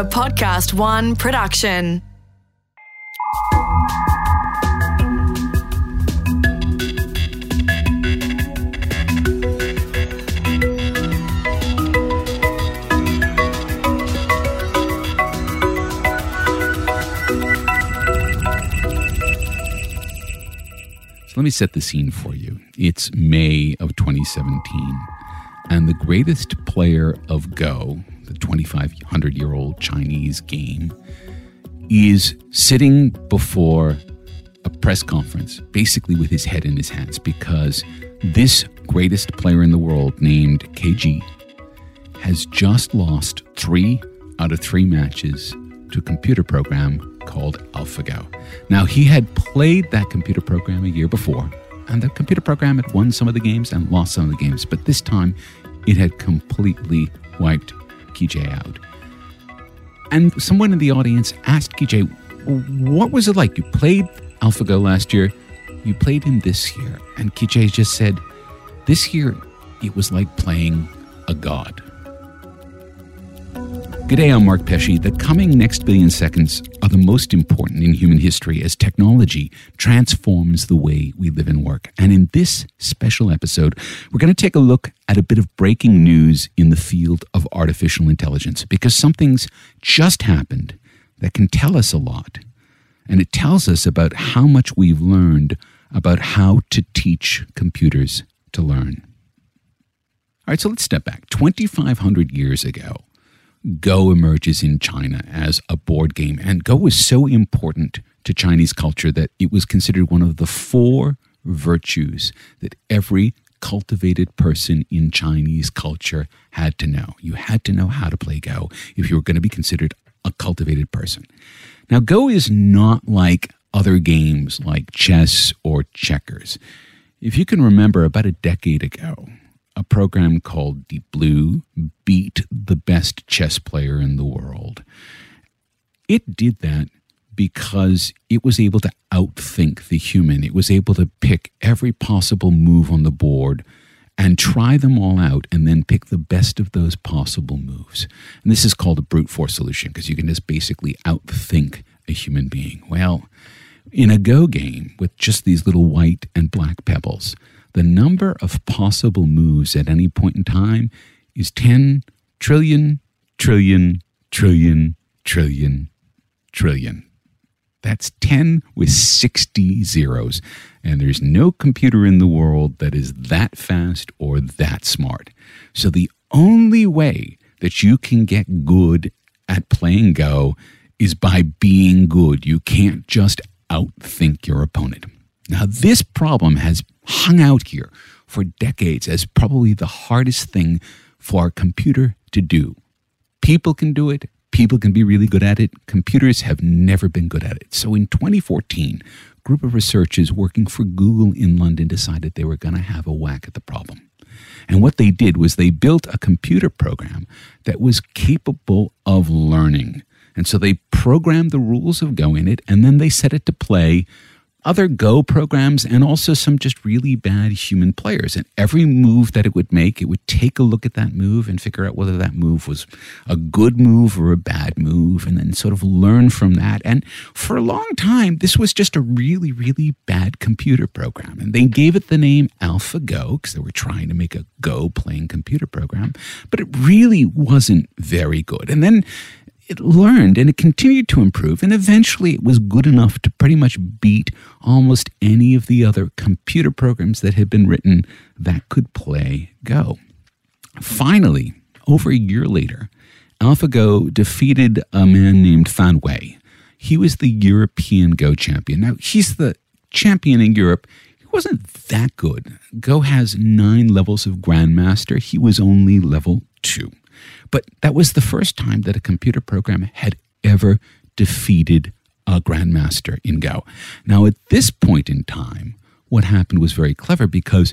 a Podcast One production. So let me set the scene for you. It's May of 2017, and the greatest player of Go, the 2,500 year old Chinese game, is sitting before a press conference, basically with his head in his hands, because this greatest player in the world, named Ke Jie, has just lost three out of three matches to a computer program called AlphaGo. Now, he had played that computer program a year before, and the computer program had won some of the games and lost some of the games, but this time it had completely wiped Ke Jie out. And someone in the audience asked Ke Jie, What was it like? You played AlphaGo last year, you played him this year. And Ke Jie just said, This year it was like playing a god. G'day, I'm Mark Pesce. The coming next billion seconds are the most important in human history as technology transforms the way we live and work. And in this special episode, we're going to take a look at a bit of breaking news in the field of artificial intelligence because something's just happened that can tell us a lot. And it tells us about how much we've learned about how to teach computers to learn. All right, so let's step back. 2,500 years ago, Go emerges in China as a board game. And Go was so important to Chinese culture that it was considered one of the four virtues that every cultivated person in Chinese culture had to know. You had to know how to play Go if you were going to be considered a cultivated person. Now, Go is not like other games like chess or checkers. If you can remember, about a decade ago, a program called Deep Blue beat the best chess player in the world. It did that because it was able to outthink the human. It was able to pick every possible move on the board and try them all out and then pick the best of those possible moves. And this is called a brute force solution because you can just basically outthink a human being. Well, in a Go game with just these little white and black pebbles, the number of possible moves at any point in time is 10 trillion, trillion, trillion, trillion, trillion. That's 10 with 60 zeros. And there's no computer in the world that is that fast or that smart. So the only way that you can get good at playing Go is by being good. You can't just outthink your opponent. Now, this problem has hung out here for decades as probably the hardest thing for a computer to do. People can do it, people can be really good at it. Computers have never been good at it. So in 2014, a group of researchers working for Google in London decided they were going to have a whack at the problem. And what they did was they built a computer program that was capable of learning. And so they programmed the rules of Go in it, and then they set it to play other Go programs and also some just really bad human players. And every move that it would make, it would take a look at that move and figure out whether that move was a good move or a bad move, and then sort of learn from that. And for a long time, this was just a really, really bad computer program. And they gave it the name AlphaGo because they were trying to make a Go playing computer program, but it really wasn't very good. And then it learned and it continued to improve, and eventually it was good enough to pretty much beat almost any of the other computer programs that had been written that could play Go. Finally, over a year later, AlphaGo defeated a man named Fan Hui. He was the European Go champion. Now, he's the champion in Europe. He wasn't that good. Go has nine levels of Grandmaster. He was only level two. But that was the first time that a computer program had ever defeated a grandmaster in Go. Now, at this point in time, what happened was very clever because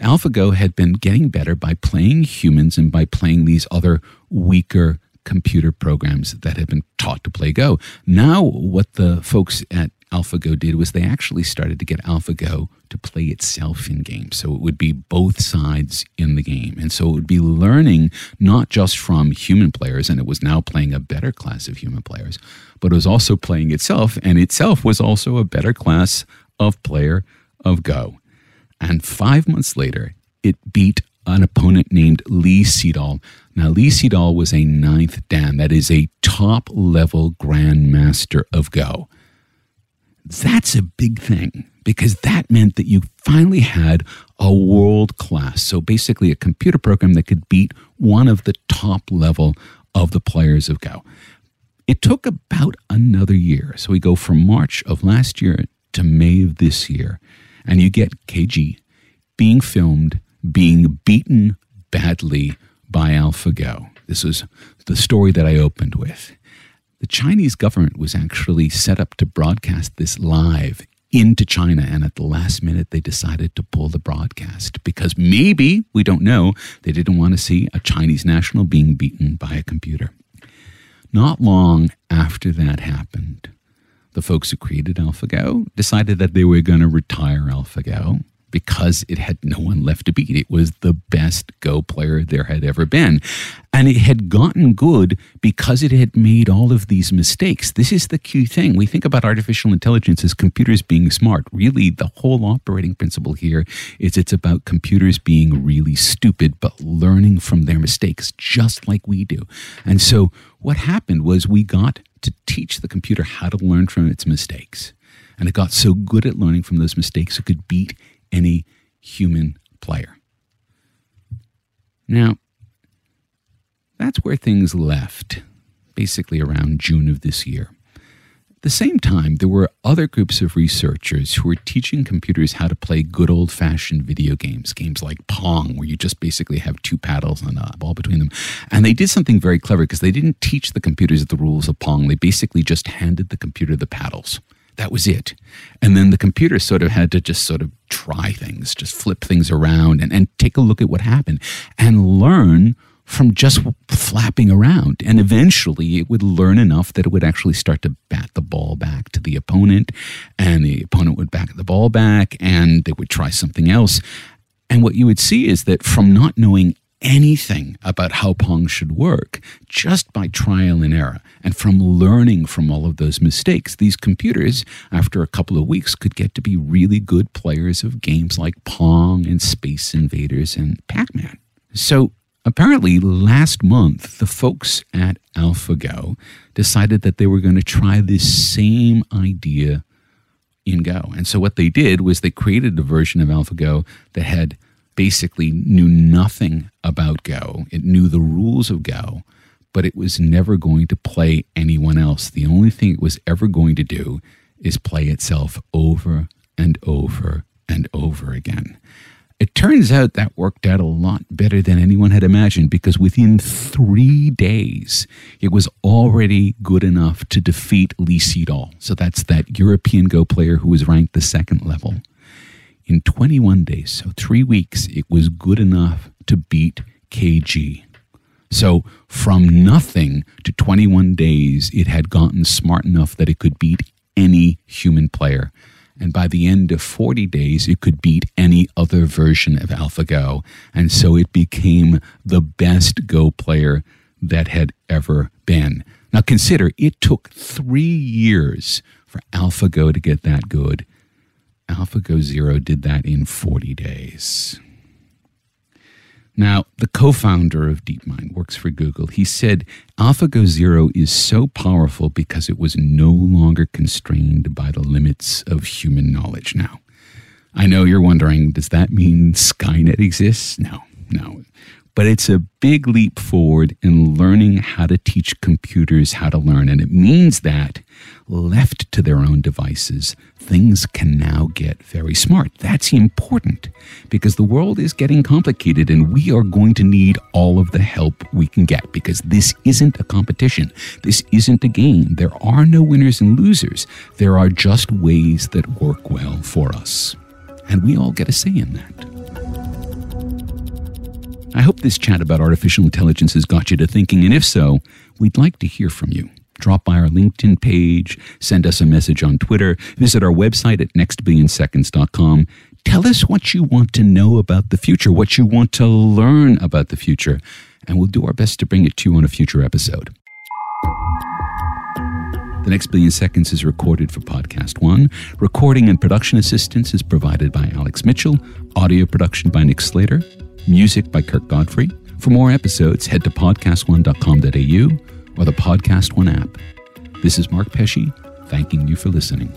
AlphaGo had been getting better by playing humans and by playing these other weaker computer programs that had been taught to play Go. Now, what the folks at AlphaGo did was they actually started to get AlphaGo to play itself in games. So it would be both sides in the game. And so it would be learning not just from human players, and it was now playing a better class of human players, but it was also playing itself, and itself was also a better class of player of Go. And five months later, it beat an opponent named Lee Sedol. Now, Lee Sedol was a ninth Dan, that is a top level grandmaster of Go. That's a big thing because that meant that you finally had a world class. So basically, a computer program that could beat one of the top level of the players of Go. It took about another year. So we go from March of last year to May of this year, and you get Ke Jie being filmed, being beaten badly by AlphaGo. This was the story that I opened with. The Chinese government was actually set up to broadcast this live into China, and at the last minute, they decided to pull the broadcast because maybe, we don't know, they didn't want to see a Chinese national being beaten by a computer. Not long after that happened, the folks who created AlphaGo decided that they were going to retire AlphaGo because it had no one left to beat. It was the best Go player there had ever been. And it had gotten good because it had made all of these mistakes. This is the key thing. We think about artificial intelligence as computers being smart. Really, the whole operating principle here is it's about computers being really stupid, but learning from their mistakes, just like we do. And so what happened was we got to teach the computer how to learn from its mistakes. And it got so good at learning from those mistakes, it could beat any human player. Now, that's where things left, basically around June of this year. At the same time, there were other groups of researchers who were teaching computers how to play good old fashioned video games, games like Pong, where you just basically have two paddles and a ball between them. And they did something very clever because they didn't teach the computers the rules of Pong, they basically just handed the computer the paddles. That was it. And then the computer sort of had to just sort of try things, just flip things around and, and take a look at what happened and learn from just flapping around. And eventually it would learn enough that it would actually start to bat the ball back to the opponent, and the opponent would back the ball back, and they would try something else. And what you would see is that from not knowing anything about how Pong should work just by trial and error. And from learning from all of those mistakes, these computers, after a couple of weeks, could get to be really good players of games like Pong and Space Invaders and Pac Man. So apparently, last month, the folks at AlphaGo decided that they were going to try this same idea in Go. And so what they did was they created a version of AlphaGo that had basically knew nothing about Go. It knew the rules of Go, but it was never going to play anyone else. The only thing it was ever going to do is play itself over and over and over again. It turns out that worked out a lot better than anyone had imagined because within three days, it was already good enough to defeat Lee Sedol. So that's that European Go player who was ranked the second level in 21 days, so three weeks, it was good enough to beat Ke Jie. So from nothing to 21 days, it had gotten smart enough that it could beat any human player. And by the end of 40 days, it could beat any other version of AlphaGo. And so it became the best Go player that had ever been. Now consider it took three years for AlphaGo to get that good. AlphaGo Zero did that in 40 days. Now, the co founder of DeepMind works for Google. He said AlphaGo Zero is so powerful because it was no longer constrained by the limits of human knowledge. Now, I know you're wondering does that mean Skynet exists? No, no. But it's a big leap forward in learning how to teach computers how to learn. And it means that, left to their own devices, things can now get very smart. That's important because the world is getting complicated and we are going to need all of the help we can get because this isn't a competition. This isn't a game. There are no winners and losers. There are just ways that work well for us. And we all get a say in that. I hope this chat about artificial intelligence has got you to thinking, and if so, we'd like to hear from you. drop by our LinkedIn page, send us a message on Twitter, visit our website at nextbillionseconds.com. Tell us what you want to know about the future, what you want to learn about the future, and we'll do our best to bring it to you on a future episode. The Next Billion Seconds is recorded for Podcast One. Recording and production assistance is provided by Alex Mitchell. Audio production by Nick Slater. Music by Kirk Godfrey. For more episodes, head to podcastone.com.au or the Podcast One app. This is Mark Pesce, thanking you for listening.